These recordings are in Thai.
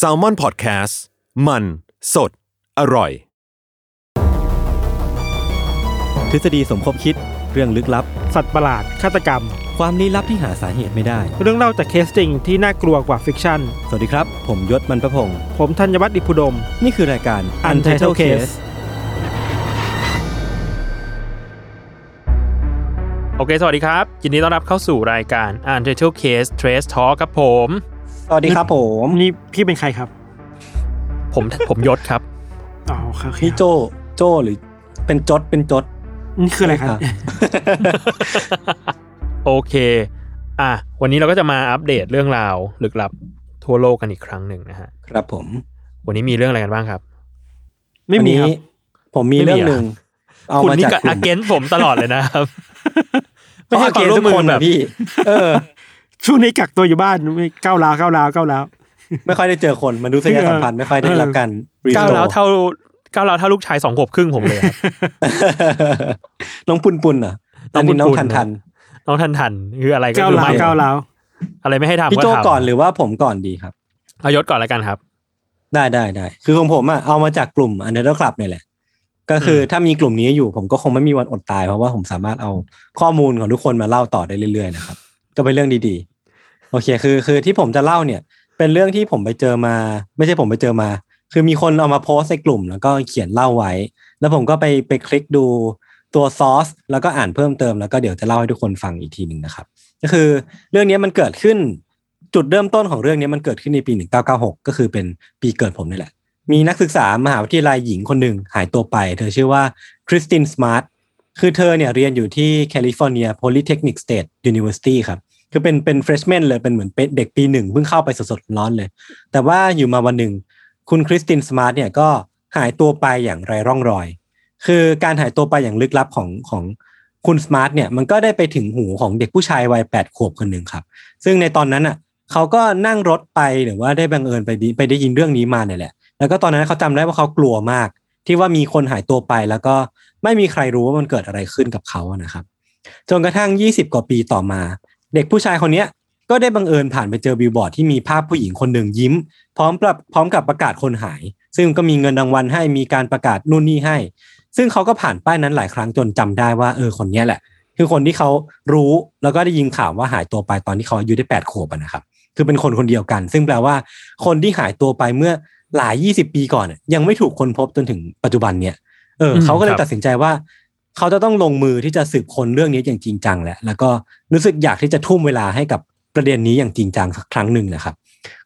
s a l m o n PODCAST มัน สด อร่อย ทฤษฎีสมคบคิดเรื่องลึกลับ สัตว์ประหลาด ฆาตกรรม ความลี้ลับที่หาสาเหตุไม่ได้ เรื่องเล่าจากเคสจริงที่น่ากลัวกว่าฟิกชั่น สวัสดีครับ ผมยศมันประพงศ์ผมธัญวัฒน์อิพุดม นี่คือรายการ Untitled Case โอเค สวัสดีครับยินดีต้อนรับเข้าสู่รายการ Untitled Case Trace Talk ครับผม สวัสดีครับผมนี่พี่เป็นใครครับ ผมผมยศครับอ๋อโอเคนี่โจโจหรือ เป็นจดเป็นจดนี่คืออะไรครับโอเค อะวันนี้เราก็จะมาอัปเดตเรื่องราวลึกลับทั่วโลกกันอีกครั้งหนึ่งนะฮะครับผม วันนี้มีเรื่องอะไรกันบ้างครับ ไม่มีครับผมมีเรื่องหนึ่งเอาคุณมานี่จากก็อเกนผมตลอดเลยนะครับไม่ให้ความร่วมมือแบบพี่ เออ ช่วงนี้กักตัวอยู่บ้านไม่ก้าวร้าวก้าวร้าวก้าวร้าวไม่ค่อยได้เจอคนมนุษยสัมพันธ์ไม่ค่อยได้รับการรีก้าวโตร้าวเท่าก้าวร้าวเท่าลูกชายสองขวบครึ่งผมเลยครับน้องปุนปุนอะน้อัอนงปุนี้นน้องปุนทันทันน้องทันทันคืออะไรก็ก้าวคือร้าวไม่ก้าวร้าวอะไรไม่ให้ทำพี่ก็โจทำก่อนหรือว่าผมก่อนดีครับเอายศก่อนแล้วกันครับ ได้ได้ได้คือของผมอะเอามาจากกลุ่ม u n d e r Club เนี่ยแหละก็คืออมถ้ามีกลุ่มนี้อยู่ผมก็คงไม่มีวันอดตายเพราะว่าผมสามารถเอาข้อมูลของทุกคนมาเล่าต่อได้เรื่อยๆนะครับก็เป็นเรื่องดีๆ โอเคคือคือที่ผมจะเล่าเนี่ย เป็นเรื่องที่ผมไปเจอมา ไม่ใช่ผมไปเจอมา คือมีคนเอามาโพสในกลุ่ม แล้วก็เขียนเล่าไว้ แล้วผมก็ไปไปคลิกดูตัวซอสแล้วก็อ่านเพิ่มเติมแล้วก็เดี๋ยวจะเล่าให้ทุกคนฟังอีกทีหนึ่งนะครับ ก็คือเรื่องนี้มันเกิดขึ้นจุดเริ่มต้นของเรื่องนี้มันเกิดขึ้นในปี 1996 ก็คือเป็นปีเกิดผมนี่แหละ มีนักศึกษามหาวิทยาลัยหญิงคนหนึ่งหายตัวไป เธอชื่อว่า Kristin Smart คือเธอเนี่ยเรียนอยู่ที่แคลิฟอร์เนีย Polytechnic State University ครับ คือเป็นเป็น freshman เลยเป็นเหมือนเป็นเด็กปีหนึ่งเพิ่งเข้าไปสดๆร้อนๆเลย แต่ว่าอยู่มาวันหนึ่ง คุณ Kristin Smart เนี่ยก็หายตัวไปอย่างไร้ร่องรอย คือการหายตัวไปอย่างลึกลับของของคุณ Smart เนี่ยมันก็ได้ไปถึงหูของเด็กผู้ชายวัยแปดขวบคนหนึ่งครับ ซึ่งในตอนนั้นอะเขาก็นั่งรถไปหรือว่าได้บังเอิญไปไปได้ยินเรื่องนี้มาเนี่ยแหละ แล้วก็ตอนนั้นเขาจำได้ว่าเขากลัวมาก ที่ว่ามีคนหายตัวไปแล้วก็ไม่มีใครรู้ว่ามันเกิดอะไรขึ้นกับเขาอะนะครับ จนกระทั่ง 20 กว่าปีต่อมา เด็กผู้ชายคนเนี้ยก็ได้บังเอิญผ่านไปเจอบิลบอร์ดที่มีภาพผู้หญิงคนหนึ่งยิ้ม พร้อมกับพร้อมกับประกาศคนหาย ซึ่งก็มีเงินรางวัลให้มีการประกาศนู่นนี่ให้ ซึ่งเขาก็ผ่านป้ายนั้นหลายครั้งจนจำได้ว่าเออคนเนี้ยแหละ คือคนที่เขารู้แล้วก็ได้ยินข่าวว่าหายตัวไปตอนที่เขาอายุได้แปดขวบอะนะครับคือเป็นคนคนเดียวกัน ซึ่งแปลว่าคนที่หายตัวไปเมื่อหลายยี่สิบปีก่อนอะยังไม่ถูกคนพบจนถึงปัจจุบันเนี่ยเอออืมเขาก็เลคยรับตัดสินใจว่า เขาจะต้องลงมือที่จะสืบค้นเรื่องนี้อย่างจริงจังแหละแล้วก็รู้สึกอยากที่จะทุ่มเวลาให้กับประเด็นนี้อย่างจริงจังสักครั้งหนึ่งนะครับ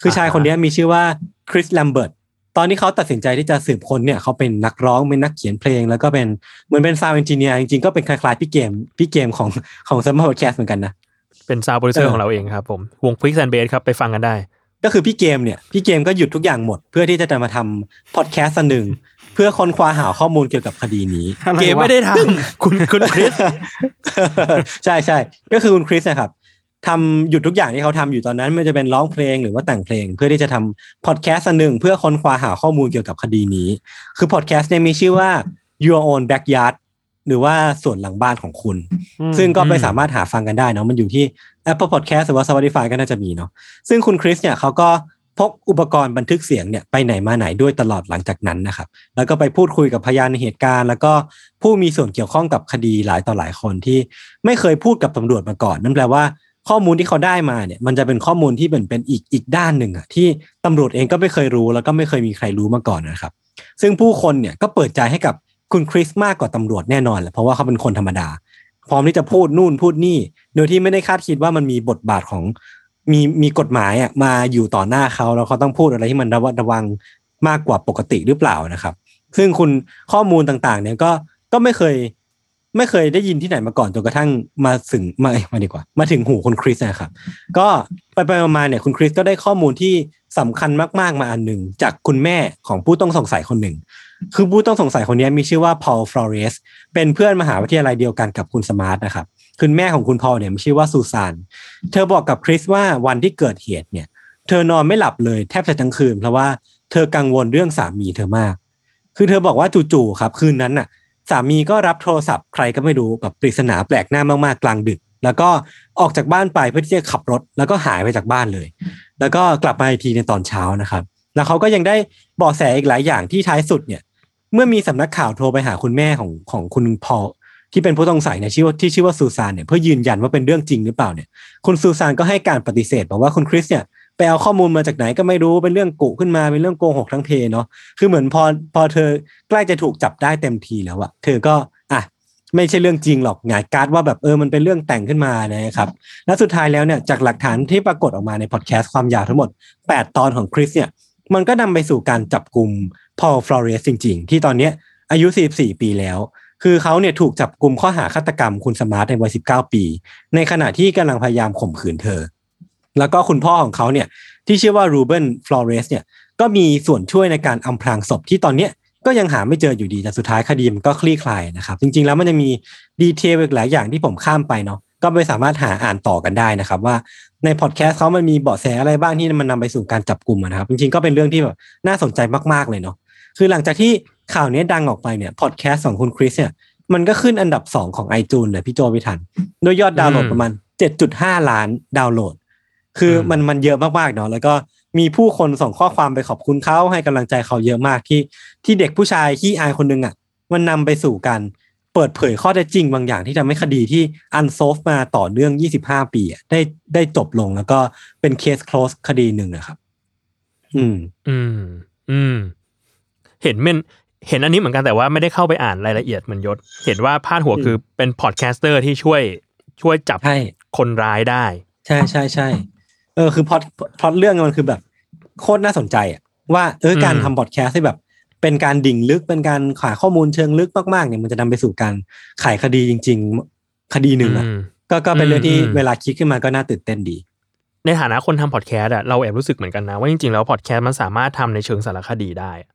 คือชายคนนี้มีชื่อว่าChris Lambert ตอนที่เขาตัดสินใจที่จะสืบค้นเนี่ยเขาเป็นนักร้องเป็นนักเขียนเพลง แล้วก็เป็นเหมือนเป็น sound engineer จริงๆก็เป็นคล้ายๆพี่เกมพี่เกมของของ Salmon Podcast เหมือนกันนะเป็น sound producer เออของเราเองครับผมวงฟิกแอนเบสครับไปฟังกันได้ ก็คือพี่เกมเนี่ยพี่เกมก็หยุดทุกอย่างหมด เพื่อที่จะจะมาทำพอดแคสต์อันหนึ่ง เพื่อค้นคว้าหาข้อมูลเกี่ยวกับคดีนี้อะไรวะเกมไม่ได้ทำคุณคุณ Chris ใช่ใช่ก็คือคุณ Chris นะครับทำหยุดทุกอย่างที่เขาทำอยู่ตอนนั้นไม่ว่าจะเป็นร้องเพลงหรือว่าแต่งเพลง เพื่อที่จะทำพอดแคสต์อันหนึ่งเพื่อค้นคว้าหาข้อมูลเกี่ยวกับคดีนี้ คือพอดแคสต์เนี่ยมีชื่อว่า Your Own Backyard หรือว่าส่วนหลังบ้านของคุณ ซึ่งก็ไปอืมสามารถหาฟังกันได้เนาะมันอยู่ที่ Apple Podcast หรือว่า Spotify ก็น่าจะมีเนาะซึ่งคุณคริสเนี่ยเขาก็ พกอุปกรณ์บันทึกเสียงเนี่ยไปไหนมาไหนด้วยตลอดหลังจากนั้นนะครับ แล้วก็ไปพูดคุยกับพยานในเหตุการณ์ แล้วก็ผู้มีส่วนเกี่ยวข้องกับคดีหลายต่อหลายคนที่ไม่เคยพูดกับตำรวจมาก่อน นั่นแปลว่าข้อมูลที่เขาได้มาเนี่ย มันจะเป็นข้อมูลที่เป็นเป็นอีกอีกด้านหนึ่งอะที่ตำรวจเองก็ไม่เคยรู้ แล้วก็ไม่เคยมีใครรู้มาก่อนนะครับ ซึ่งผู้คนเนี่ยก็เปิดใจให้กับคุณคริสมากกว่าตำรวจแน่นอนแหละเพราะว่าเขาเป็นคนธรรมดาพร้อมที่จะพูดนู่นพูดนี่ โดยที่ไม่ได้คาดคิดว่ามันมีบทบาทของ มีมีกฎหมายอะมาอยู่ต่อหน้าเขาแล้วเขาต้องพูดอะไรที่มันระวัดระวังมากกว่าปกติหรือเปล่านะครับ ซึ่งคุณข้อมูลต่างๆ เนี่ยก็ก็ไม่เคย ไม่เคยได้ยินที่ไหนมาก่อนจนกระทั่งมาถึงมาเอ้ยมาดีกว่า มาถึงหูคุณคริสนะครับ ก็ไปไปมาเนี่ยคุณคริสก็ได้ข้อมูลที่สำคัญมากๆมาอันหนึ่งจากคุณแม่ของผู้ต้องสงสัยคนหนึ่ง คือผู้ต้องสงสัยคนนี้มีชื่อว่าพอลฟลอเรสเป็นเพื่อนมหาวิทยาลัยเดียวกันกับคุณสมาร์ทนะครับ คุณแม่ของคุณพอลเนี่ยมีชื่อว่าซูซานเธอบอกกับคริสว่าวันที่เกิดเหตุเนี่ย เธอนอนไม่หลับเลยแทบจะทั้งคืน เพราะว่าเธอกังวลเรื่องสามีเธอมาก คือเธอบอกว่าจู่ๆครับ คืนนั้นน่ะ สามีก็รับโทรศัพท์ใครก็ไม่รู้แบบปริศนาแปลกหน้ามากๆกลางดึก แล้วก็ออกจากบ้านไปเพื่อที่จะขับรถ แล้วก็หายไปจากบ้านเลย แล้วก็กลับมาอีกทีในตอนเช้านะครับ แล้วเขาก็ยังได้บาะแสอีกหลายอย่างที่ท้ายสุดเนี่ยเมื่อมีสำนักข่าวโทรไปหาคุณแม่ของของคุณพอล ที่เป็นผู้ต้องสัยเนี่ยชื่อว่าที่ชื่อว่าซูซานเนี่ยเพื่อยืนยันว่าเป็นเรื่องจริงหรือเปล่าเนี่ยคุณซูซานก็ให้การปฏิเสธบอกว่าคุณคริสเนี่ยไปเอาข้อมูลมาจากไหนก็ไม่รู้เป็นเรื่องกุขึ้นมาเป็นเรื่องโกหกทั้งเพเนาะคือเหมือนพอพอเธอใกล้จะถูกจับได้เต็มทีแล้วอะเธอก็อะไม่ใช่เรื่องจริงหรอกหงายการ์ดว่าแบบเออมันเป็นเรื่องแต่งขึ้นมานะครับและสุดท้ายแล้วเนี่ยจากหลักฐานที่ปรากฏออกมาในพอดแคสต์ความยาวทั้งหมด 8 ตอนของ Chris เนี่ยมันก็นำไปสู่การจับกุม Paul Flores จริง ๆ ที่ตอนเนี้ยอายุ 44 ปีแล้ว คือเขาเนี่ยถูกจับกลุ่มข้อหาฆาตกรรมคุณ Smart ในวัย19ปี ในขณะที่กำลังพยายามข่มขืนเธอ แล้วก็คุณพ่อของเขาเนี่ยที่ชื่อว่า Ruben Flores เนี่ยก็มีส่วนช่วยในการอำพรางศพที่ตอนเนี้ยก็ยังหาไม่เจออยู่ดีแต่สุดท้ายคดีมันก็คลี่คลายนะครับ จริงๆแล้วมันจะมี detail อีกหลายอย่างที่ผมข้ามไปเนาะก็ไปสามารถหาอ่านต่อกันได้นะครับ ว่าในพอดแคสต์เขามันมีเบาะแสอะไรบ้างที่มันนำไปสู่การจับกลุ่มนะครับ จริงๆก็เป็นเรื่องที่แบบน่าสนใจมากๆเลยเนาะคือหลังจากที่ ข่าวนี้ดังออกไปเนี่ยพอดแคสต์ของคุณ Chris เนี่ยมันก็ขึ้นอันดับ2ของไอจูนเลยพี่โจพิทันโดยยอดดาวน์โหลดอืมประมาณ7.5ล้านดาวน์โหลด คืออมมันมันเยอะมากๆเนาะแล้วก็มีผู้คนส่งข้อความไปขอบคุณเขาให้กำลังใจเขาเยอะมากที่ที่เด็กผู้ชายขี้อายคนหนึงอะ มันนำไปสู่การเปิดเผยข้อเท็จจริงบางอย่างที่ทำให้คดีที่อันโซฟมาต่อเนื่อง 25 ปีอะได้ได้จบลงแล้วก็เป็นเคส close คดีหนึ่งนะครับ อืม อืม อืม เห็นมัน เห็นอันนี้เหมือนกันแต่ว่าไม่ได้เข้าไปอ่านรายละเอียดเหมือนยศ เห็นว่าพาดหัวอืมคือเป็น podcaster ที่ช่วยช่วยจับใช่คนร้ายได้ ใช่ใช่ใช่เออคือพล็อตพล็อตเรื่องมันคือแบบ โคตรน่าสนใจอะว่าเออการอืมทำพอดแคสต์ให้แบบ เป็นการดิ่งลึกเป็นการขยายข้อมูลเชิงลึกมากๆเนี่ยมันจะนำไปสู่การคลายคดีจริง ๆ คดีหนึ่งอะอืมก็ก็เป็นเรื่องที่อืมเวลาคิดขึ้นมาก็น่าตื่นเต้นดี ในฐานะคนทำพอดแคสต์อะเราแอบรู้สึกเหมือนกันนะว่าจริงๆแล้วพอดแคสต์มันสามารถทำในเชิงสารคดีได้อะ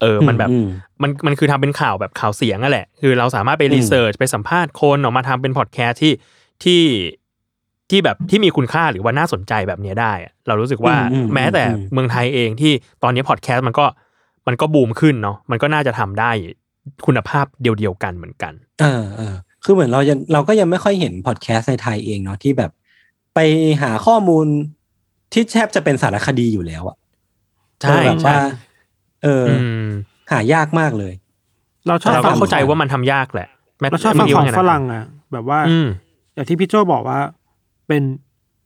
เออมันแบบอืมมันมันคือทำเป็นข่าวแบบข่าวเสียงอะแหละ คือเราสามารถไปอืม research ไปสัมภาษณ์คนออกมาทำเป็นพอดแคสต์ที่ที่ที่แบบที่มีคุณค่าหรือว่าน่าสนใจแบบเนี้ยได้อะเรารู้สึกว่าอืมอืมแม้แต่อืมเมืองไทยเองที่ตอนนี้พอดแคสต์มันก็มันก็บูมขึ้นเนาะมันก็น่าจะทำได้คุณภาพเดียวๆกันเหมือนกัน เออเออคือเหมือนเรายังเราก็ยังไม่ค่อยเห็นพอดแคสต์ในไทยเองเนาะที่แบบ ไปหาข้อมูลที่แทบจะเป็นสารคดีอยู่แล้วอะใช่เออแบบใช่ว่า เออออืมหายากมากเลย เราชอบเราฟัก็งเข้าใจว่ามันทำยากแหละแม้เราชอบฟังเมื่ของกี้ว่าไนะฝรั่งอะ แบบว่าอืมอย่างที่พี่โจบอกว่า เป็น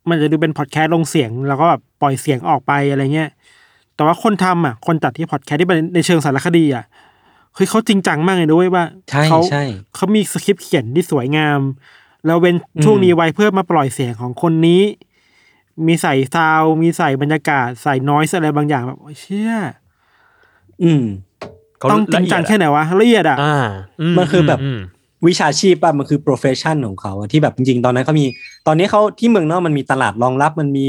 มันจะดูเป็นพอดแคสต์ลงเสียง แล้วก็แบบปล่อยเสียงออกไปอะไรเงี้ยแต่ว่าคนทำอะ คนจัดที่พอดแคสต์ที่เป็นในเชิงสารคดีอะเฮ้ยเขาจริงจังมากเลยด้วยว่าใช่เขาใช่เขามีสคริปต์เขียนที่สวยงาม แล้วเว้นช่วงนี้ไว้เพื่อมาปล่อยเสียงของคนนี้ มีใส่ซาวด์มีใส่บรรยากาศ ใส่นอยส์อะไรบางอย่างแบบโอ้ยเชี่ย อืมเขาต้องจริงจังละเอียดอะแค่ไหนวะละเอียดอะอ่ามันคือแบบมวิชาชีพป่ะมันคือ profession ของเขาอะที่แบบจริงๆ ตอนนั้นเขามี ตอนนี้เขาที่เมืองนอกมันมีตลาดรองรับมันมี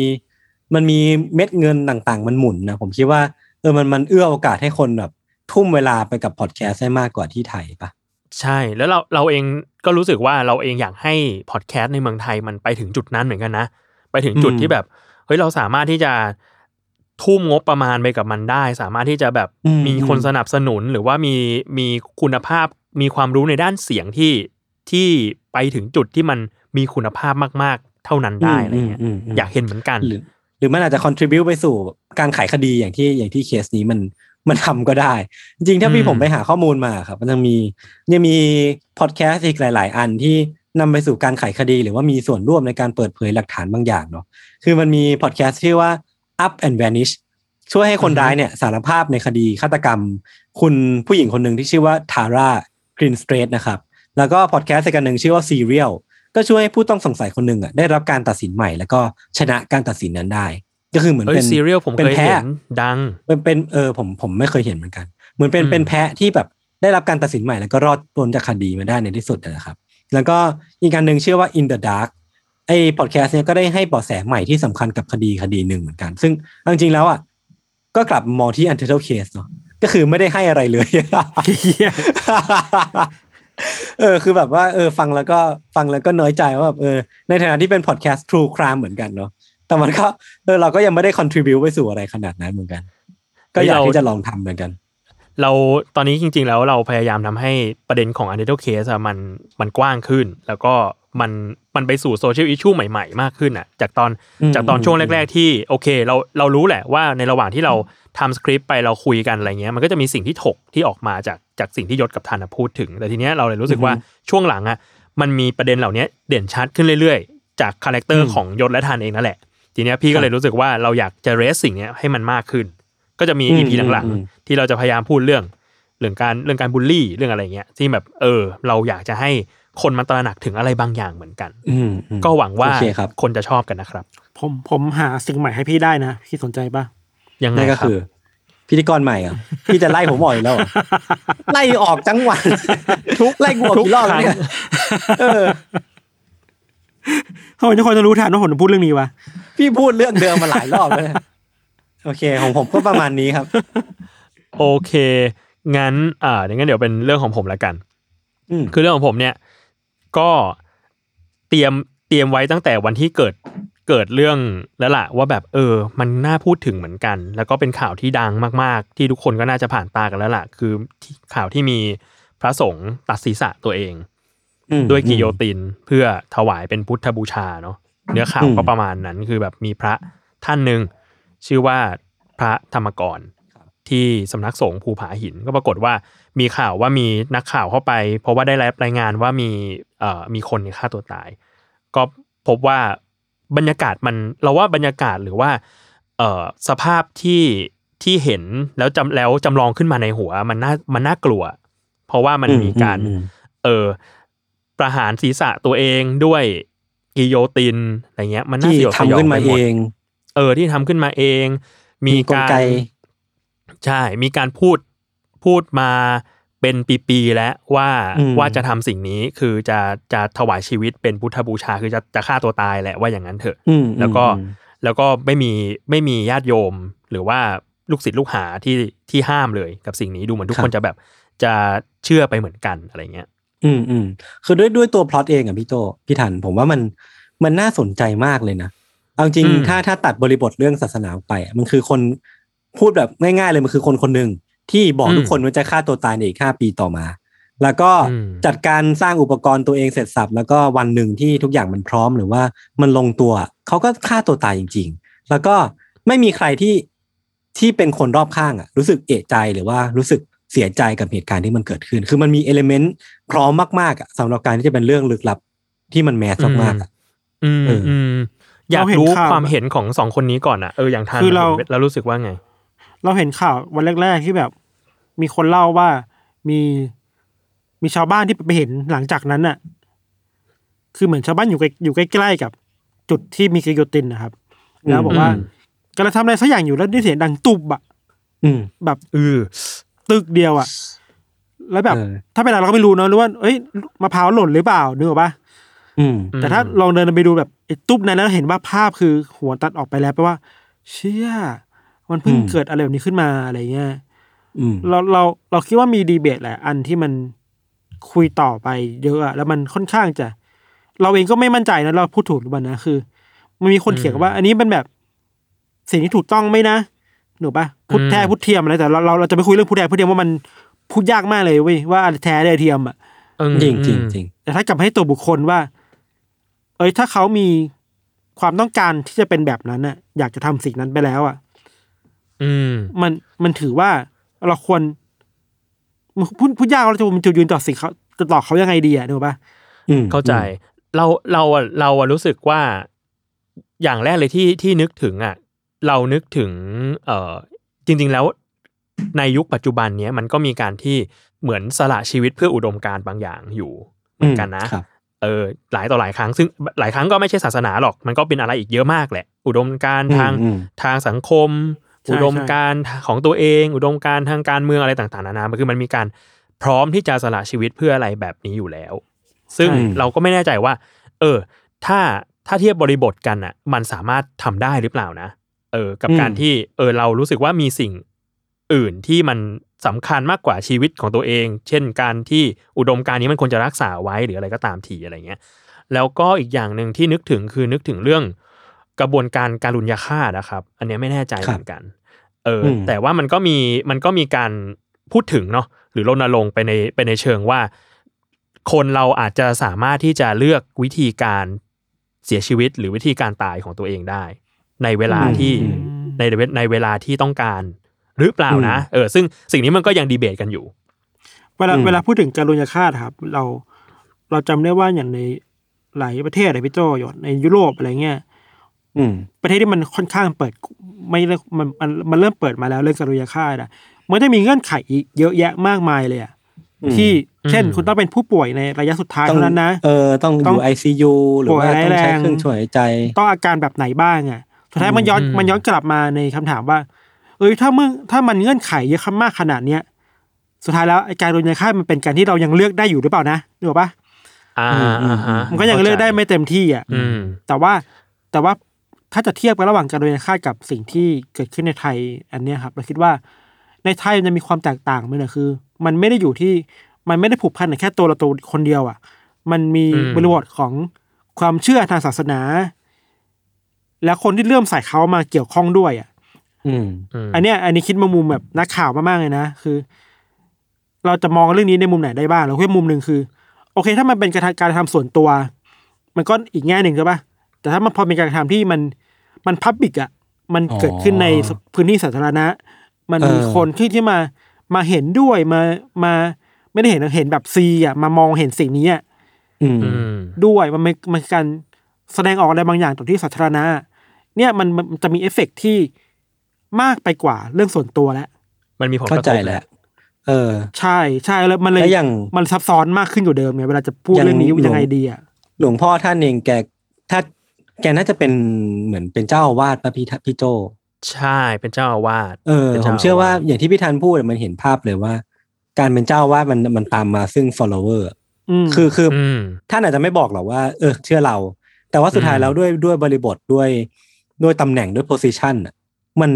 มันมีเม็ดเงินต่างๆ มันหมุนนะผมคิดว่าเออมันมันเอื้อโอกาสให้คนแบบ ทุ่มเวลาไปกับพอดแคสต์ได้มากกว่าที่ไทยป่ะใช่แล้วเราเราเองก็รู้สึกว่าเราเองอยากให้พอดแคสต์ในเมืองไทยมันไปถึงจุดนั้นเหมือนกันนะ ไปถึงจุดอืมที่แบบเฮ้ยเราสามารถที่จะ ทุ่มงบประมาณไปกับมันได้ สามารถที่จะแบบอืมมีคนสนับสนุนหรือว่ามีมีคุณภาพมีความรู้ในด้านเสียงที่ที่ไปถึงจุดที่มันมีคุณภาพมากๆ เท่านั้นได้อะไรเงี้ยมมมอยากเห็นเหมือนกัน หรือหรือมันอาจจะ contribute ไปสู่การไขคดีอย่างที่อย่างที่เคสนี้มันมันทำก็ได้ จริงๆถ้าอืพี่มผมไปหาข้อมูลมาครับ มันยังมียังมีพอดแคสต์อีกหลาย ๆ อันที่นำไปสู่การไขคดี หรือว่ามีส่วนร่วมในการเปิดเผยหลักฐานบางอย่างเนาะคือมันมีพอดแคสต์ชื่อว่า Up and Vanished ช่วยให้คนร้ายเนี่ยสารภาพในคดีฆาตกรรม คุณผู้หญิงคนหนึ่งที่ชื่อว่าทาร่ากรีนสเตดนะครับ แล้วก็พอดแคสต์อีกอันหนึ่งชื่อว่า Serial ก็ช่วยให้ผู้ต้องสงสัยคนหนึ่งอะได้รับการตัดสินใหม่ แล้วก็ชนะการตัดสินนั้นได้ ก็คือเหมือนเอ้ยเป็นซีเรียลผมเป็นเคยแพ้เห็นดังเป็นเป็นเออผมผมไม่เคยเห็นเหมือนกัน เหมือนเป็นอืมเป็นแพะที่แบบได้รับการตัดสินใหม่แล้วก็รอดพ้นจากคดีมาได้ในที่สุดนะครับ แล้วก็อีกการหนึ่งชื่อว่า In the Dark ไอ้พอดแคสต์เนี่ยก็ได้ให้เบาะแสใหม่ที่สำคัญกับคดีคดีหนึ่งเหมือนกัน ซึ่งจริงๆแล้วอะก็กลับมองที่ Untitled Case เนาะก็คือไม่ได้ให้อะไรเลยเออคือแบบว่าเออฟังแล้วก็ฟังแล้วก็น้อยใจว่าแบบเออในฐานะที่เป็นพอดแคสต์ True Crime เหมือนกันเนาะแต่มันก็เออเราก็ยังไม่ได้ contribu ไปสู่อะไรขนาดนั้นเหมือนกัน ก็อยากที่จะลองทำเหมือนกัน เราตอนนี้จริง ๆ แล้วเราพยายามทำให้ประเด็นของ u n d e r t a l Case อะมันมันกว้างขึ้น แล้วก็ มันมันไปสู่โซเชียลอิชชูใหม่ๆ มากขึ้นอะ จากตอนอืมจากตอนอืมช่วงแรก ๆ ที่โอเค เราเรารู้แหละว่าในระหว่างที่เราทำสคริปต์ไปเราคุยกันอะไรเงี้ยมันก็จะมีสิ่งที่ถกที่ออกมาจากจากสิ่งที่ยศกับทันอะพูดถึง แต่ทีเนี้ยเราเลยรู้สึกว่าช่วงหลังอะมันมีประเด็นเหล่านี้เด่นชัดขึ้นเรื่อยๆ จาก character ของยศและทันเองนั่นแหละ ทีเนี้ยพี่ก็เลยรู้สึกว่าเราอยากจะ raise สิ่งเนี้ยให้มันมากขึ้น ก็จะมีอืม EP หลังอืมๆที่เราจะพยายามพูดเรื่องเรื่องการเรื่องการบูลลี่เรื่องอะไรเงี้ยที่แบบเออ เราอยากจะให้ คนมันตระหนักถึงอะไรบางอย่างเหมือนกัน อืมอืมก็หวังว่าโอเคครับคนจะชอบกันนะครับ ผมผมหาสิ่งใหม่ให้พี่ได้นะ พี่สนใจปะยังไงนั่นก็ครับคือ พิธีกรใหม่อะพี่จะไล่ผมออกอีกแล้วเหรอไล่ออกจังหวัดทุกไล่กูออกกี่รอบแล้วเนี่ยเออทำไมทุกคนจะรู้ทันว่าผมจะพูดเรื่องนี้วะพี่พูดเรื่องเดิมมาหลายรอบแล้วเนี่ยโอเค ของผมก็ประมาณนี้ครับ โอเค งั้น อ่าอย่างนั้นเดี๋ยวเป็นเรื่องของผมละกันอืมคือเรื่องของผมเนี่ย ก็เตรียมเตรียมไว้ตั้งแต่วันที่เกิดเกิดเรื่องแล้วล่ะว่าแบบเออ มันน่าพูดถึงเหมือนกัน แล้วก็เป็นข่าวที่ดังมาก ๆ ที่ทุกคนก็น่าจะผ่านตากันแล้วล่ะ คือที่ข่าวที่มีพระสงฆ์ตัดศีรษะตัวเองอืมด้วยกิโยตินเพื่อถวายเป็นพุทธบูชาเนาะเนื้อข่าวอืมก็ประมาณนั้นคือแบบมีพระท่านหนึ่งชื่อว่าพระธรรมกร ที่สำนักสงฆ์ภูผาหิน ก็ปรากฏว่ามีข่าวว่ามีนักข่าวเข้าไป เพราะว่าได้รับรายงานว่ามีเอ่อมีคนเนี่ยฆ่าตัวตาย ก็พบว่าบรรยากาศมันเราว่าบรรยากาศหรือว่าเอ่อสภาพที่ที่เห็นแล้วจำแล้วจำลองขึ้นมาในหัว มันน่ามันน่ากลัว เพราะว่ามันมีการอืมเออประหารศีรษะตัวเองด้วยกิโยตินอะไรเงี้ย มันน่าที่สยดสยทำองขึ้นมาไปหเอมดงเออที่ทำขึ้นมาเอง มีมีกลการไก ใช่มีการพูดพูดมาเป็นปีๆแล้วว่าอืมว่าจะทำสิ่งนี้คือจะจะถวายชีวิตเป็นพุทธบูชาคือจะจะฆ่าตัวตายแหละว่าอย่างนั้นเถอะอืมแล้วก็อืมแล้วก็ไม่มีไม่มีญาติโยมหรือว่าลูกศิษย์ลูกหาที่ที่ห้ามเลยกับสิ่งนี้ดูเหมือนทุกคนจะแบบจะเชื่อไปเหมือนกันอะไรเงี้ย อืมอืมคือด้วยด้วยตัวพล็อตเองอะพี่โตพี่ทันผมว่ามันมันน่าสนใจมากเลยนะเอาจริงอืมถ้าถ้าตัดบริบทเรื่องศาสนาออกไปอะมันคือคน พูดแบบง่ายๆเลยมันคือคนคนหนึ่งที่บอกทุกคนว่าจะฆ่าตัวตายในอีกห้าปีต่อมา แล้วก็จัดการสร้างอุปกรณ์ตัวเองเสร็จสับ แล้วก็วันหนึ่งที่ทุกอย่างมันพร้อมหรือว่ามันลงตัว เขาก็ฆ่าตัวตายจริง ๆ แล้วก็ไม่มีใครที่ที่เป็นคนรอบข้างอะรู้สึกเอะใจหรือว่ารู้สึกเสียใจกับเหตุการณ์ที่มันเกิดขึ้น คือมันมีเอลิเมนต์พร้อมมากๆอะสำหรับการที่จะเป็นเรื่องลึกลับที่มันแมสมากๆอะอืมเอออือืมอยากเราเห็นรู้ข่าวความเห็นของสองคนนี้ก่อนอะเอออย่างทันคือเราแล้วรู้สึกว่าไง เราเห็นข่าววันแรก ๆ ที่แบบ มีคนเล่าว่ามีมีชาวบ้านที่ไปเห็นหลังจากนั้นน่ะ คือเหมือนชาวบ้านอยู่ใกล้อยู่ใกล้ๆกับ จุดที่มีกิโยตินนะครับ แล้วบอกว่าอืมกำลังทำอะไรสักอย่างอยู่แล้วได้เสียงดังตุบอะอืมแบบเออตึกเดียวอะแล้วแบบเออถ้าเป็นเราเราก็ไม่รู้เนอะหรือว่าเอ้ยมะพร้าวหล่นหรือเปล่านึกออกปะอืมแต่ถ้าลองเดินไปดูแบบไอ้ตุ๊บนั้นแล้วเห็นว่าภาพคือหัวตัดออกไปแล้วแปลว่า เชี่ย มันเพิ่งอืมเกิดอะไรแบบนี้ขึ้นมาอะไรเงี้ยอืมเราเราเราคิดว่ามีดีเบตแหละ อันที่มันคุยต่อไปเยอะอะแล้วมันค่อนข้างจะ เราเองก็ไม่มั่นใจนะเราพูดถูกหรือเปล่านะคือ มันมีคนเถียงว่า อันนี้เป็นแบบสิ่งที่ถูกต้องไหมนะหนูปะพุทธแท้พุทธเทียมอะไรแต่เราเราเราจะไม่คุยเรื่องพุทธแท้พุทธเทียมว่ามันพูดยากมากเลยเว้ยว่าอะไรแท้อะไรเทียมอะเออจริงจริงจริงแต่ถ้ากลับให้ตัวบุคคลว่า เอ้ยถ้าเขามีความต้องการที่จะเป็นแบบนั้นน่ะ อยากจะทำสิ่งนั้นไปแล้วอะอื มมันมันถือว่าเราควรมันพูดพูดยากว่าเราจะมันจะยืนต่อสิ่งเขาจะต่อเขายังไงดีอะถูกปะอืมเข้าใจ เราเราอะเราอะรู้สึกว่าอย่างแรกเลยที่ที่นึกถึงอะ เรานึกถึง เอ่อจริง ๆแล้วในยุคปัจจุบันเนี้ยมันก็มีการที่เหมือนสละชีวิตเพื่ออุดมการณ์บางอย่างอยู่เหมือนกันนะครับเออหลายต่อหลายครั้งซึ่งหลายครั้งก็ไม่ใช่ศาสนาหรอก มันก็เป็นอะไรอีกเยอะมากแหละ อุดมการณ์ทางอืมทางสังคม อุดมการณ์ของตัวเอง อุดมการณ์ทางการเมืองอะไรต่างๆนานามันคือมันมีการพร้อมที่จะสละชีวิตเพื่ออะไรแบบนี้อยู่แล้ว ซึ่งใช่เราก็ไม่แน่ใจว่า เออ ถ้าถ้าเทียบบริบทกันอะ มันสามารถทำได้หรือเปล่านะ เออ กับการที่ เออ เรารู้สึกว่ามีสิ่งอื่นที่มันสำคัญมากกว่าชีวิตของตัวเอง เช่น การที่อุดมการณ์นี้มันควรจะรักษาไว้หรืออะไรก็ตามทีอะไรเงี้ย แล้วก็อีกอย่างหนึ่งที่นึกถึงคือนึกถึงเรื่อง กระบวนการการลุนยาฆ่าตนะครับ อันเนี้ยไม่แน่ใจครับเหมือนกัน เอออมแต่ว่ามันก็มีมันก็มีการพูดถึงเนาะหรือรณรงค์ไปในไปในเชิงว่า คนเราอาจจะสามารถที่จะเลือกวิธีการเสียชีวิตหรือวิธีการตายของตัวเองได้ ในเวลาที่อืมในเวในเวลาที่ต้องการหรือเปล่านะ เออ ซึ่งสิ่งนี้มันก็ยังดีเบตกันอยู่ เวลาอืมเวลาพูดถึงการลุญยาฆาตครับ เราเราจำได้ว่าอย่างในหลายประเทศอะพี่โจอยในยุโรปอะไรเงี้ย อืมประเทศที่มันค่อนข้างเปิดไม่เริ่มมันมันมันเริ่มเปิดมาแล้วเรื่องการลุญยาฆาตอะมันจะมีเงื่อนไขอีกเยอะแยะมากมายเลยอะอืมที่เช่นอืมคุณต้องเป็นผู้ป่วยในระยะสุดท้ายต้องเท่านั้นนะเออต้องต้อองยู่ไอซียูหรือว่าป่วยร้ายต้องใช้แรงเครื่องช่วยหายใจ ต้องอาการแบบไหนบ้างอะสุดท้ายมันย้อนอืมมันย้อนกลับมาในคำถามว่า เอ้ยถ้ามึงถ้ามันเงื่อนไขเยอะมากขนาดเนี้ยสุดท้ายแล้วไอ้การโดนยาฆ่ามันเป็นการที่เรายังเลือกได้อยู่หรือเปล่านะนึกออกปะอ่าอืมอ่าฮะมันก็ยังเลือกได้ไม่เต็มที่อะอืมแต่ว่าแต่ว่า ถ้าจะเทียบกันระหว่างการโดนยาฆ่ากับสิ่งที่เกิดขึ้นในไทยอันเนี้ยครับเราคิดว่าในไทยมันจะมีความแตกต่างไปเลยคือ มันไม่ได้อยู่ที่มันไม่ได้ผูกพันกับแค่ตัวเราตัวคนเดียวอะ มันมีอืมบริบทของความเชื่อทางศาสนา และคนที่เริ่อมใส่เขามาเกี่ยวข้องด้วยอะอืมมอันเนี้ย อันนี้คิดมามุมแบบนักข่าวมากๆเลยนะคือ เราจะมองเรื่องนี้ในมุมไหนได้บ้างเราคิดมุมหนึ่งคือ โอเค ถ้ามันเป็นการทำการทำส่วนตัว มันก็อีกแง่หนึ่งใช่ปะแต่ถ้ามันพอเป็นการกระทำที่มัน มันพับบิกอะมันเกิดขึ้นในพื้นที่สาธารณะ มันมีเออคนที่ที่มามาเห็นด้วยมามาไม่ได้เห็นเห็นแบบซีอะมามองเห็นสิ่งนี้อะอืมอืมด้วยมันเป็นมันคือการแสดงออกอะไรบางอย่างต่อที่สาธารณะ เนี่ยมันมันมันจะมีเอฟเฟกต์ที่มากไปกว่าเรื่องส่วนตัวแล้วมันมีผลกเข้าระทใจบแล้วเออ ใช่ใช่แล้วมันเลยแล้วอย่างมันซับซ้อนมากขึ้นกว่าเดิมไงเวลาจะพูดอย่างเรื่องนี้หลวงยังไงดีอะหลวงพ่อท่านเองแกถ้า แกน่าจะเป็นเหมือนเป็นเจ้าอาวาสป่ะพี่ทะพี่โจใช่เป็นเจ้าอาวาสเออป็นผจ้มเชื่อว่าสอย่างที่พี่ธันพูดมันเห็นภาพเลยว่า การเป็นเจ้าอาวาสมันมันตามมาซึ่ง follower อะอืมคือคือออืมท่านอาจจะไม่บอกหรอกว่า เออ เชื่อเรา แต่ว่าสุดท้ายอืมแล้วด้วยด้วยบริบทด้วยด้วยตำแหน่งด้วย position อะมัน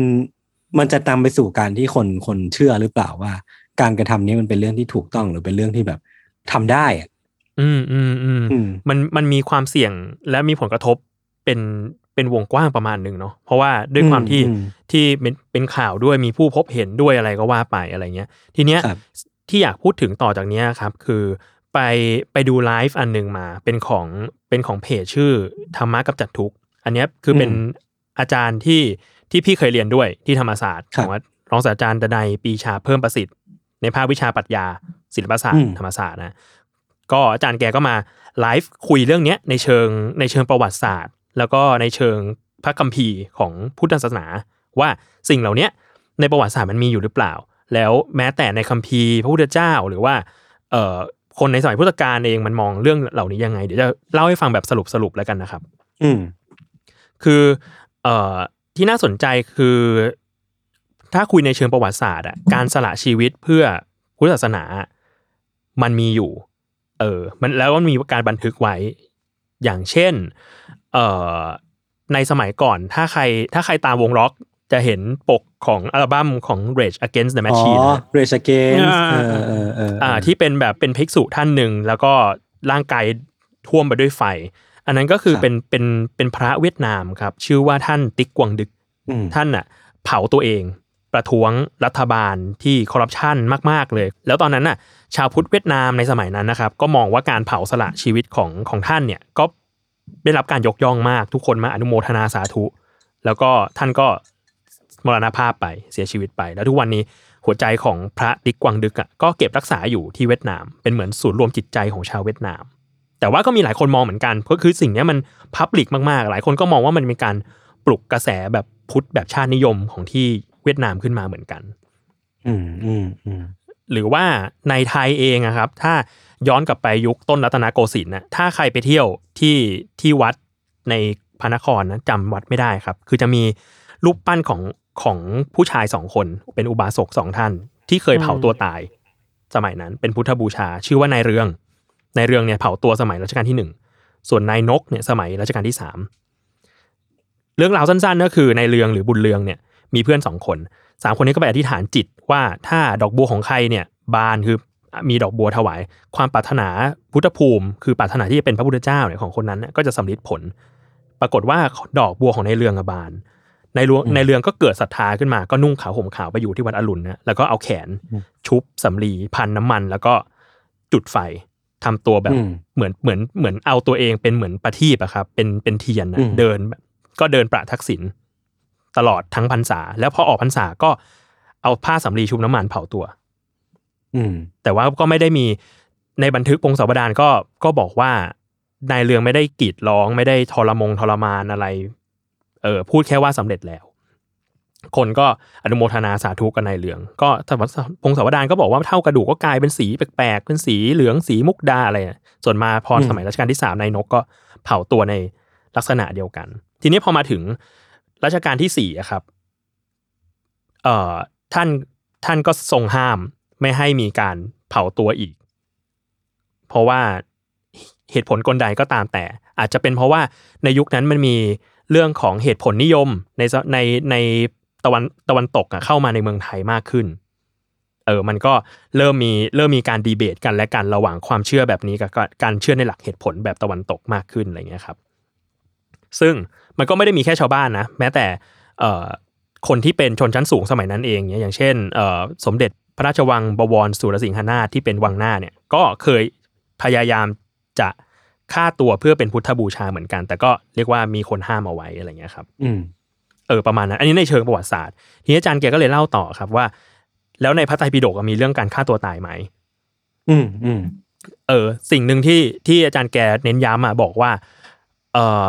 มันจะนำไปสู่การที่คนคนเชื่อหรือเปล่าว่า การกระทำนี้มันเป็นเรื่องที่ถูกต้องหรือเป็นเรื่องที่แบบทำได้อะอืมอืมอืมอืมมันมันมีความเสี่ยงและมีผลกระทบ เป็นเป็นวงกว้างประมาณหนึ่งเนาะเพราะว่าด้วยความที่อืมที่เป็นเป็นข่าวด้วยมีผู้พบเห็นด้วยอะไรก็ว่าไปอะไรเงี้ย ทีเนี้ยครับที่อยากพูดถึงต่อจากเนี้ยครับ คือไปไปดูไลฟ์อันหนึ่งมาเป็นของเป็นของเพจชื่อธรรมะกับจัดทุกข์อันเนี้ยคือเป็นอาจารย์ที่ที่พี่เคยเรียนด้วยที่ธรรมศาสตร์ครับของว่ารองศาสตราจารย์ดนัยปีชาเพิ่มประสิทธิ์ ในภาควิชาปรัชญาศิลปศาสตอืร์มธรรมศาสตร์นะก็อาจารย์แกก็มาไลฟ์คุยเรื่องเนี้ยในเชิงในเชิงประวัติศาสตร์ แล้วก็ในเชิงพระคัมภีร์ของพุทธศาสนา ว่าสิ่งเหล่าเนี้ยในประวัติศาสตร์มันมีอยู่หรือเปล่า แล้วแม้แต่ในคัมภีร์พระพุทธเจ้าหรือว่าเอ่อคนในสมัยพุทธกาลเองมันมองเรื่องเหล่านี้ยังไง เดี๋ยวจะเล่าให้ฟังแบบสรุปสรุปๆแล้วกันนะครับ อืมคือเอ่อที่น่าสนใจคือ ถ้าคุยในเชิงประวัติศาสตร์อะการสละชีวิตเพื่อพุทธศาสนา มันมีอยู่ เออ มันแล้วมันมีการบันทึกไว้ อย่างเช่น เอ่อในสมัยก่อนถ้าใครถ้าใครตามวงล็อกจะเห็นปกของอัลบั้มของ Rage Against the อ๋อ Machine นะเรชเกนอ่าเออเออเอออ่าที่เป็นแบบเป็นภิกษุท่านหนึ่ง แล้วก็ร่างกายท่วมไปด้วยไฟ อันนั้นก็คือเป็นเป็นเป็นพระเวียดนามครับ ชื่อว่าท่านติ๊กกวงดึกอืมท่านน่ะเผาตัวเอง ประท้วงรัฐบาลที่คอร์รัปชันมาก ๆ เลย แล้วตอนนั้นน่ะชาวพุทธเวียดนามในสมัยนั้นนะครับ ก็มองว่าการเผาสละชีวิตของของท่านเนี่ยก็ ได้รับการยกย่องมาก ทุกคนมาอนุโมทนาสาธุ แล้วก็ท่านก็มรณภาพไปเสียชีวิตไป แล้วทุกวันนี้หัวใจของพระติ๊กกวางดึกอะก็เก็บรักษาอยู่ที่เวียดนาม เป็นเหมือนศูนย์รวมจิตใจของชาวเวียดนาม แต่ว่าก็มีหลายคนมองเหมือนกัน เพราะคือสิ่งนี้มันพับลิกมากๆ หลายคนก็มองว่ามันเป็นการปลุกกระแสแบบพุทธแบบชาตินิยมของที่เวียดนามขึ้นมาเหมือนกัน อืมอืมอืม หรือว่าในไทยเองอะครับ ถ้าย้อนกลับไปยุคต้นรัตนโกสินทร์นะถ้าใครไปเที่ยวที่ที่วัดในพระนครนะจำวัดไม่ได้ครับ คือจะมีรูปปั้นของของผู้ชายสองคน เป็นอุบาสกสองท่าน ที่เคยเผาตัวตาย สมัยนั้นเป็นพุทธบูชา ชื่อว่านายเรืองนายเรืองเนี่ยเผาตัวสมัยรัชกาลที่หนึ่งส่วนนายนกเนี่ยสมัยรัชกาลที่สามเรื่องราวสั้นๆก็คือนายเรืองหรือบุญเรืองเนี่ยมีเพื่อนสองคน สามคนนี้ก็ไปอธิษฐานจิตว่าถ้าดอกบัวของใครเนี่ยบานคือมีดอกบัวถวาย ความปรารถนาพุทธภูมิ คือปรารถนาที่จะเป็นพระพุทธเจ้าเนี่ยของคนนั้นเนี่ยก็จะสำลิดผล ปรากฏว่าดอกบัวของนายเรืองอะบาน ในหลวงในเรืองก็เกิดศรัทธาขึ้นมาก็นุ่งขาวห่มขาวไปอยู่ที่วัดอรุณนะแล้วก็เอาแขนชุบสำลีพันน้ำมัน แล้วก็จุดไฟทำตัวแบบอืมเหมือนเหมือนเหมือนเอาตัวเองเป็นเหมือนประทีปอะครับเป็นเป็นเทียนนะอืมเดินแบบก็เดินประทักษิณ ตลอดทั้งพรรษา แล้วพอออกพรรษาก็เอาผ้าสำลีชุบน้ำมันเผาตัว อืม แต่ว่าก็ไม่ได้มีในบันทึกพงศาวดารก็ก็บอกว่านายเรืองไม่ได้กรีดร้อง ไม่ได้ทรมงทรมานอะไร เออพูดแค่ว่าสำเร็จแล้ว คนก็อนุโมทนาสาธุกับนายเรือง ก็ถ้าพงศาวดารก็บอกว่าเท่ากระดูกก็กลายเป็นสีแปลกๆเป็นสีเหลืองสีมุกดาอะไรอะส่วนมาพออืมสมัยรัชกาลที่สามนายนกก็เผาตัวในลักษณะเดียวกัน ทีนี้พอมาถึง รัชกาลที่สี่อะครับเอ่อท่านท่านก็ทรงห้ามไม่ให้มีการเผาตัวอีก เพราะว่าเหตุผลกลใดก็ตามแต่ อาจจะเป็นเพราะว่าในยุคนั้นมันมีเรื่องของเหตุผลนิยมในในในตะวันตะวันตกเข้ามาในเมืองไทยมากขึ้นเออมันก็เริ่มมีเริ่มมีการดีเบตกันและกันระหว่างความเชื่อแบบนี้กับการเชื่อในหลักเหตุผลแบบตะวันตกมากขึ้นอะไรเงี้ยครับ ซึ่งมันก็ไม่ได้มีแค่ชาวบ้านนะ แม้แต่เอ่อคนที่เป็นชนชั้นสูงสมัยนั้นเองเนี่ยอย่างเช่นเอ่อสมเด็จพระราชวังบวรสุรสิงหนาถที่เป็นวังหน้าเนี่ยก็เคยพยายามจะฆ่าตัวเพื่อเป็นพุทธบูชาเหมือนกัน แต่ก็เรียกว่ามีคนห้ามเอาไว้อะไรเงี้ยครับ อืมเออประมาณนั้นอันนี้ในเชิงประวัติศาสตร์ทีนี้อาจารย์แกก็เลยเล่าต่อครับว่า แล้วในพระไตรปิฎกอะมีเรื่องการฆ่าตัวตายไหมอืมอืมเออ สิ่งหนึ่งที่ที่อาจารย์แกเน้นย้ำอะบอกว่า เออ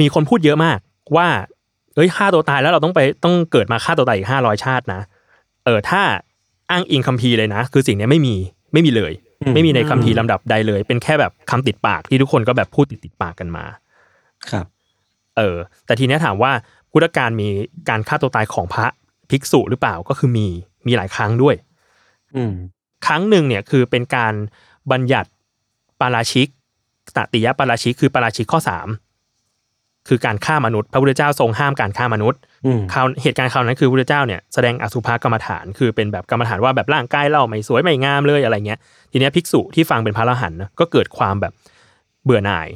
มีคนพูดเยอะมากว่า เอ้ยฆ่าตัวตายแล้วเราต้องไปต้องเกิดมาฆ่าตัวตายอีกห้าร้อยชาตินะ เออถ้าอ้างอิงคัมภีร์เลยนะ คือสิ่งเนี้ยไม่มีไม่มีเลย ไม่มีในคัมภีร์ลำดับใดเลย เป็นแค่แบบคำติดปากที่ทุกคนก็แบบพูดติดติดๆปากกันมา ครับ เออ แต่ทีเนี้ยถามว่าพุทธการมีการฆ่าตัวตายของพระภิกษุหรือเปล่าก็คือมีมีหลายครั้งด้วย อืมครั้งหนึ่งเนี่ยคือเป็นการบัญญัติปาราชิกตติยปาราชิกคือปาราชิกข้อสาม คือการฆ่ามนุษย์ พระพุทธเจ้าทรงห้ามการฆ่ามนุษย์อืมคราวเหตุการณ์คราวนั้นคือพระพุทธเจ้าเนี่ยแสดงอสุภกรรมฐานคือเป็นแบบกรรมฐานว่าแบบร่างกายเราไม่สวยไม่งามเลยอะไรเงี้ย ทีเนี้ยภิกษุที่ฟังเป็นพระอรหันต์นะก็เกิดความแบบเบื่อหน่าย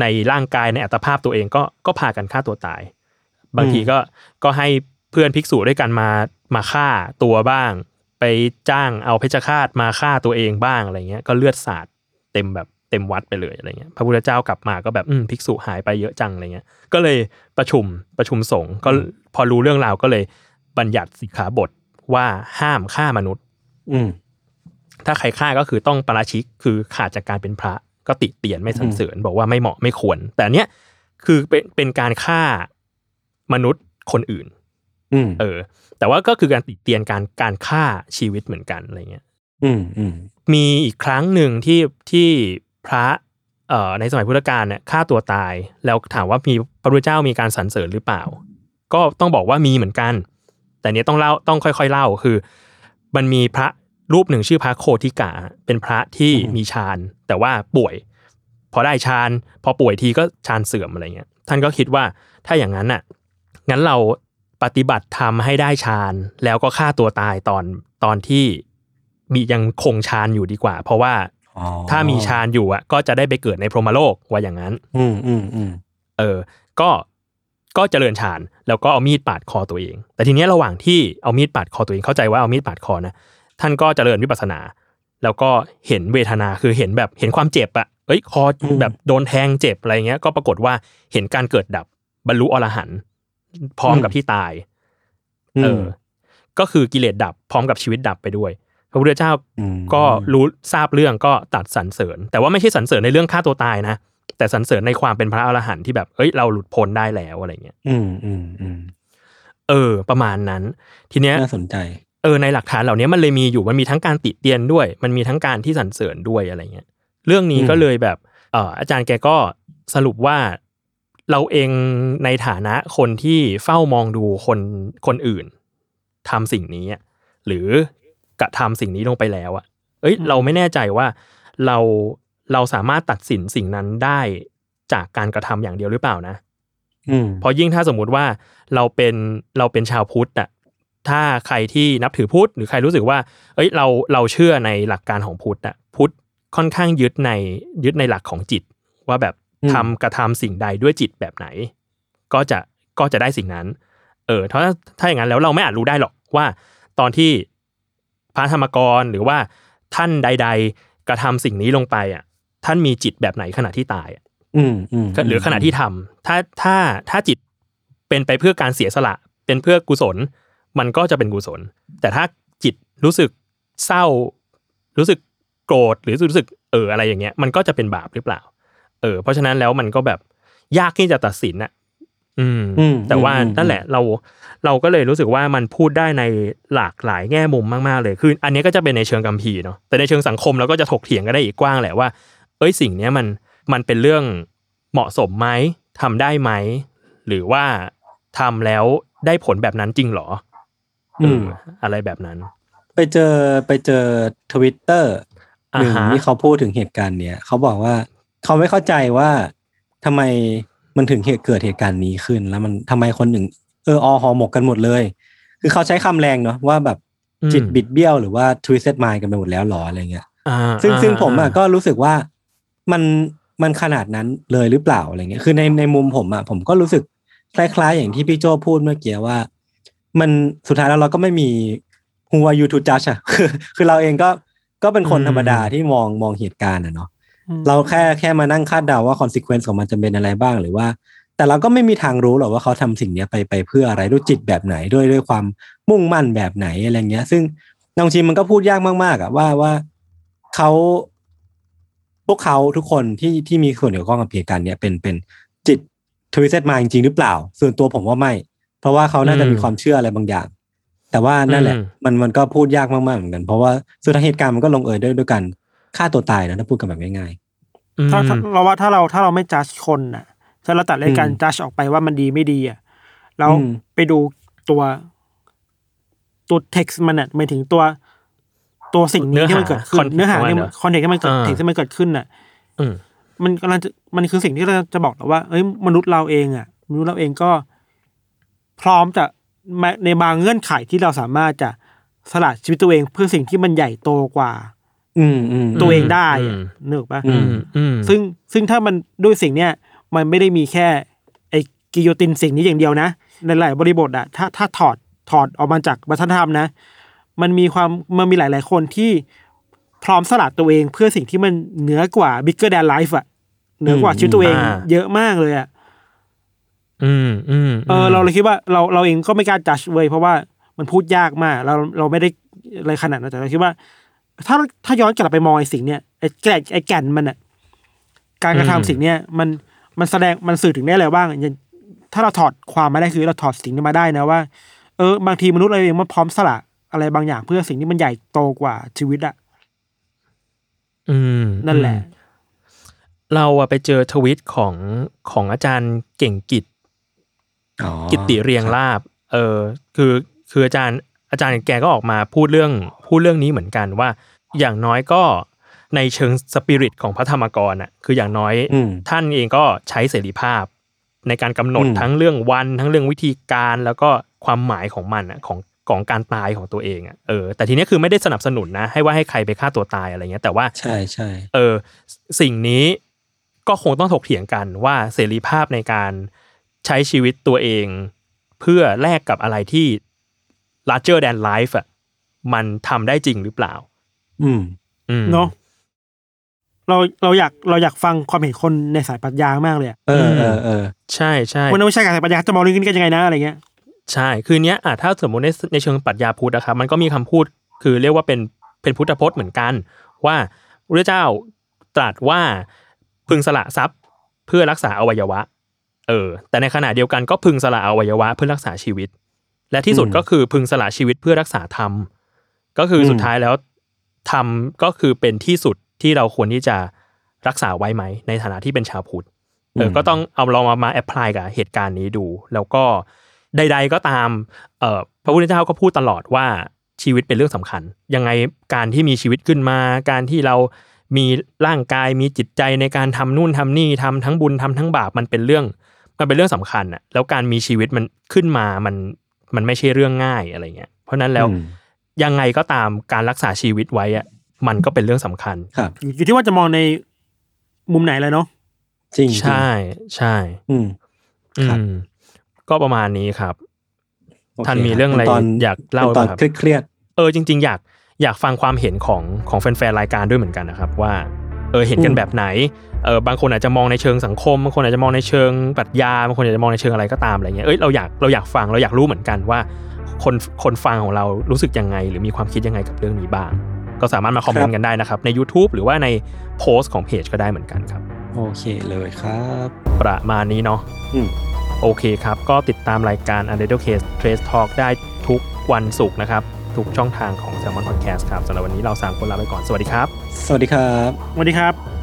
ในร่างกายในอัตภาพตัวเองก็ก็พากันฆ่าตัวตาย บางทีก็ก็ให้เพื่อนภิกษุด้วยกันมามาฆ่าตัวบ้าง ไปจ้างเอาเพชฌฆาตมาฆ่าตัวเองบ้างอะไรเงี้ยก็เลือดสาดเต็มแบบ เต็มวัดไปเลยอะไรเงี้ยพระพุทธเจ้ากลับมาก็แบบอืมภิกษุหายไปเยอะจังอะไรเงี้ยก็เลยประชุมประชุมสงฆ์ก็พอรู้เรื่องราวก็เลยบัญญัติสิกขาบทว่าห้ามฆ่ามนุษย์ อืมถ้าใครฆ่าก็คือต้องปาราชิกคือขาดจากการเป็นพระก็ติเตียนไม่สรรเสริญบอกว่าไม่เหมาะไม่ควร แต่อันเนี้ยคือเป็นเป็นการฆ่ามนุษย์คนอื่นอืมเออ แต่ว่าก็คือการติเตียนการการฆ่าชีวิตเหมือนกันอะไรเงี้ย อืมอืมมีอีกครั้งหนึ่งที่ที่ พระเอ่อในสมัยพุทธกาลเนี่ยฆ่าตัวตาย แล้วถามว่ามีพระพุทธเจ้ามีการสรรเสริญหรือเปล่า ก็ต้องบอกว่ามีเหมือนกัน แต่เนี้ยต้องเล่าต้องค่อย ๆ เล่าคือ มันมีพระรูปหนึ่งชื่อพระโคติกาเป็นพระที่มีฌานแต่ว่าป่วย พอได้ฌานพอป่วยทีก็ฌานเสื่อมอะไรเงี้ย ท่านก็คิดว่าถ้าอย่างนั้นน่ะงั้นเราปฏิบัติธรรมให้ได้ฌานแล้วก็ฆ่าตัวตายตอนตอนที่มียังคงฌานอยู่ดีกว่า เพราะว่าอ๋อ ถ้ามีฌานอยู่อะ ก็จะได้ไปเกิดในพรหมโลกว่าอย่างนั้น อืมอืมอืมเออ ก็ก็เจริญฌานแล้วก็เอามีดปาดคอตัวเอง แต่ทีเนี้ยระหว่างที่เอามีดปาดคอตัวเองเข้าใจว่าเอามีดปาดคอนะท่านก็เจริญวิปัสสนา แล้วก็เห็นเวทนาคือเห็นแบบเห็นความเจ็บอะเอ้ยคอแบบโดนแทงเจ็บอะไรเงี้ย ก็ปรากฏว่าเห็นการเกิดดับบรรลุอรหันต์พร้อมกับที่ตายเออก็คือกิเลสดับพร้อมกับชีวิตดับไปด้วย พระพุทธเจ้ามก็รู้ทราบเรื่องก็ตัดสรรเสริญ แต่ว่าไม่ใช่สรรเสริญในเรื่องฆ่าตัวตายนะแต่สรรเสริญในความเป็นพระอรหันต์ที่แบบเอ้ยเราหลุดพ้นได้แล้วอะไรเงี้ยอืมอืมอืมเออ ประมาณนั้น ทีเนี้ยน่าสนใจ เออในหลักฐานเหล่านี้มันเลยมีอยู่มันมีทั้งการติเตียนด้วย มันมีทั้งการที่สรรเสริญด้วยอะไรเงี้ย เรื่องนี้อืมก็เลยแบบเอออาจารย์แกก็สรุปว่าเราเองในฐานะคนที่เฝ้ามองดูคนคนอื่นทำสิ่งนี้อะหรือก ระทำสิ่งนี้ลงไปแล้วอะเอ้ย เราไม่แน่ใจว่าเราเราสามารถตัดสินสิ่งนั้นได้จากการกระทำอย่างเดียวหรือเปล่านะอืมเพราะยิ่งถ้าสมมุติว่าเราเป็นเราเป็นชาวพุทธอะถ้าใครที่นับถือพุทธหรือใครรู้สึกว่า เอ้ย เราเราเชื่อในหลักการของพุทธอะพุทธค่อนข้างยึดในยึดในหลักของจิต ว่าแบบอืมทำกระทำสิ่งใดด้วยจิตแบบไหน ก็จะก็จะได้สิ่งนั้น เออถ้าถ้าอย่างนั้นแล้วเราไม่อาจรู้ได้หรอกว่า ตอนที่ พระธรรมกรหรือว่าท่านใด ๆ กระทำสิ่งนี้ลงไปอะท่านมีจิตแบบไหนขณะที่ตายอะอืมอืมหรือขณะที่ทำถ้าถ้าถ้าจิตเป็นไปเพื่อการเสียสละ เป็นเพื่อกุศล มันก็จะเป็นกุศล แต่ถ้าจิตรู้สึกเศร้า รู้สึกโกรธหรือรู้สึกเอออะไรอย่างเงี้ย มันก็จะเป็นบาปหรือเปล่า เออ เพราะฉะนั้นแล้วมันก็แบบยากที่จะตัดสินอะ อืมอืมแต่ว่าอืมนั่นแหละเราเราก็เลยรู้สึกว่ามันพูดได้ในหลากหลายแง่มุมมากๆเลยคืออันนี้ก็จะเป็นในเชิงกัมพีร์เนาะแต่ในเชิงสังคมเราก็จะถกเถียงกันได้อีกกว้างแหละว่า เอ้ยสิ่งเนี้ยมันมันเป็นเรื่องเหมาะสมไหมทำได้ไหม หรือว่าทำแล้วได้ผลแบบนั้นจริงเหรอเออออะไรแบบนั้น ไปเจอไปเจอทวิตเตอร์หนึ่งอ่าฮะที่เขาพูดถึงเหตุการณ์เนี้ยเขาบอกว่า เขาไม่เข้าใจว่าทำไม มันถึงเหตุเกิดเหตุการณ์นี้ขึ้น แล้วมันทำไมคนหนึ่ง เอออหอหมกกันหมดเลย คือเขาใช้คำแรงเนาะว่าแบบจิตบิดเบี้ยวหรือว่า twisted mind กันไปหมดแล้วหรออะไรเงี้ยอ่าซึ่งซึ่งผมอะาก็รู้สึกว่ามันมันขนาดนั้นเลยหรือเปล่าอะไรเงี้ย คือในในมุมผมอะผมก็รู้สึกคล้ายๆอย่างที่พี่โจพูดเมื่อกี้ว่า มันสุดท้ายแล้วเราก็ไม่มี who are you to judge อะคือ คือเราเองก็ก็เป็นคนอืมธรรมดาที่มองมองเหตุการณ์อะเนาะอืม เราแค่แค่มานั่งคาดเดาว่า consequence ของมันจะเป็นอะไรบ้างหรือว่า แต่เราก็ไม่มีทางรู้หรอกว่าเขาทำสิ่งเนี้ยไปไปเพื่ออะไรด้วยจิตแบบไหนด้วยด้วยความมุ่งมั่นแบบไหนอะไรเงี้ย ซึ่งบางทีมันก็พูดยากมากๆอะว่าว่าเขาพวกเขาทุกคนที่ที่มีส่วนเกี่ยวข้องกับเหตุการณ์เนี้ยเป็นเป็นจิตทวิเซตมาจริงๆหรือเปล่า ส่วนตัวผมว่าไม่ เพราะว่าเขาน่าจะมีความเชื่ออะไรบางอย่าง แต่ว่านั่นแหละอืมมันมันก็พูดยากมากๆเหมือนกัน เพราะว่าสุดท้ายเหตุการณ์มันก็ลงเอยด้วยด้วยกัน ฆ่าตัวตายนะถ้าพูดกันแบบง่ายอืมถ้าถ้าเราว่าถ้าเราถ้าเราไม่จัดคนน่ะ ถ้าเราตัดเรื่องการอืมจัดออกไปว่ามันดีไม่ดีอะแล้วอืมไปดูตัวตัวเท็กซ์มันอะหมายถึงตัวตัวสิ่งนี้ที่มันเกิดขึ้นเนื้เนื้ออหาหาที่ content คอนเทกต์ที่มันเกิดอ่าเท็กซ์ที่มันเกิดขึ้นน่ะอืมมันกำลังจะมันคือสิ่งที่เราจะบอกแล้วว่า เอ้ยมนุษย์เราเองอะมนุษย์เราเองก็ พร้อมจะมาในบางเงื่อนไขที่เราสามารถจะสละชีวิตตัวเองเพื่อสิ่งที่มันใหญ่โตกว่าๆ อืมอืมตัวเองได้อือะมนึกออกปะอือืมอืมซึ่งซึ่งถ้ามันด้วยสิ่งเนี้ยมันไม่ได้มีแค่ไอ้กิโยตินสิ่งนี้อย่างเดียวนะในหลายบริบทอะถ้าถ้าถอดถอดออกมาจากวัฒนธรรมนะ มันมีความมันมีหลาย ๆ คนที่พร้อมสละตัวเองเพื่อสิ่งที่มันเหนือกว่า bigger than life อะเหนือกว่าอืมชีวิตตัวเองอ่าเยอะมากเลยอะอืมอืมเออเราเลยคิดว่าเราเราเองก็ไม่กล้าจัดเว้ยเพราะว่ามันพูดยากมาก เราเราไม่ได้อะไรขนาดนั้นแต่เราคิดว่า ถ้าถ้าย้อนกลับไปมองไอ้สิ่งเนี้ยไอ้แก่นไอ้แก่นมันอะการกระทำสิ่งเนี้ยมันมันแสดงมันสื่อถึงได้อะไรบ้างอย่างถ้าเราถอดความมาได้คือเราถอดสิ่งนี้มาได้นะว่า เออบางทีมนุษย์เราเองมันพร้อมสละอะไรบางอย่างเพื่อสิ่งที่มันใหญ่โตกว่าชีวิตอะอืม นั่นแหละ เราอะไปเจอทวิตของของอาจารย์เก่งกิจอ๋อกิตติเรียงลาบ เออ คือคืออาจารย์อาจารย์แกก็ออกมาพูดเรื่องพูดเรื่องนี้เหมือนกันว่า อย่างน้อยก็ในเชิงสปิริตของพระธรรมกรอะคืออย่างน้อยอืมท่านเองก็ใช้เสรีภาพ ในการกำหนดอืมทั้งเรื่องวัน ทั้งเรื่องวิธีการแล้วก็ความหมายของมันอะของของการตายของตัวเองอะเออแต่ทีเนี้ยคือไม่ได้สนับสนุนนะ ให้ว่าให้ใครไปฆ่าตัวตายอะไรเงี้ย แต่ว่าใช่ใช่เออสิ่งนี้ก็คงต้องถกเถียงกันว่าเสรีภาพในการใช้ชีวิตตัวเอง เพื่อแลกกับอะไรที่ larger than life อะมันทำได้จริงหรือเปล่า อืมอืมเนาะเราเราอยากเราอยากฟังความเห็นคนในสายปรัชญามากเลยอะเออเออเออใช่ใช่วันนักวิชาการสายปรัชญาจะมองเรื่องนี้กันยังไงนะอะไรเงี้ยใช่คือเนี้ยอะถ้าสมมติในในเชิงปรัชญาพุทธนะครับมันก็มีคำพูดคือเรียกว่าเป็นเป็นพุทธพจน์เหมือนกัน ว่าพระเจ้าตรัสว่าพึงสละทรัพย์เพื่อรักษาอวัยวะ เออ แต่ในขณะเดียวกันก็พึงสละอวัยวะเพื่อรักษาชีวิต และที่สุดอืมก็คือพึงสละชีวิตเพื่อรักษาธรรมก็คืออมสุดท้ายแล้ว ธรรมก็คือเป็นที่สุดที่เราควรที่จะรักษาไว้ไหม ในฐานะที่เป็นชาวพุทธเออก็ต้องเอาลองมามาแอพพลายกับเหตุการณ์นี้ดู แล้วก็ใด ๆ ก็ตามเอ่อพระพุทธเจ้าก็พูดตลอดว่าชีวิตเป็นเรื่องสำคัญ ยังไงการที่มีชีวิตขึ้นมา การที่เรามีร่างกายมีจิตใจในการทำนู่นทำนี่ทำทั้งบุญทำทั้งบาปมันเป็นเรื่อง มันเป็นเรื่องสำคัญอะแล้วการมีชีวิตมันขึ้นมามันมันไม่ใช่เรื่องง่ายอะไรเงี้ยเพราะฉะนั้นแล้วอืม ยังไงก็ตามการรักษาชีวิตไว้อะมันก็เป็นเรื่องสำคัญครับอยู่ที่ว่าจะมองในมุมไหนเลยเนาะจริงๆใช่ใช่ อืมอืครับมก็ประมาณนี้ครับโคท่านมีเรื่องอะไรป็นตนอยากเล่าป็นตอนไหมครับเครียดเออจริง ๆ อยากอยากฟังความเห็นของของแฟนๆรายการด้วยเหมือนกันนะครับ ว่า เออเห็นกันแบบไหนเออบางคนอาจจะมองในเชิงสังคมบางคนอาจจะมองในเชิงปรัชญาบางคนอาจจะมองในเชิงอะไรก็ตามอะไรเงี้ยเอ้ยเราอยากเราอยากฟังเราอยากรู้เหมือนกันว่า คนคนฟังของเรารู้สึกยังไง หรือมีความคิดยังไงกับเรื่องนี้บ้าง ก็สามารถมาคอมเมนต์กันได้นะครับ ใน YouTube หรือว่าในโพสต์ของเพจก็ได้เหมือนกันครับๆโอเคเลยครับ ประมาณนี้เนาะอืมโอเคครับ ก็ติดตามรายการ u n d e r t a l e Case Trace Talk ได้ทุกวันศุกร์นะครับ ทุกช่องทางของ Salmon Podcast ครับสำหรับวันนี้เรา3คนลาไปก่อนสวัสดีครับ สวัสดีครับสวัสดีครับ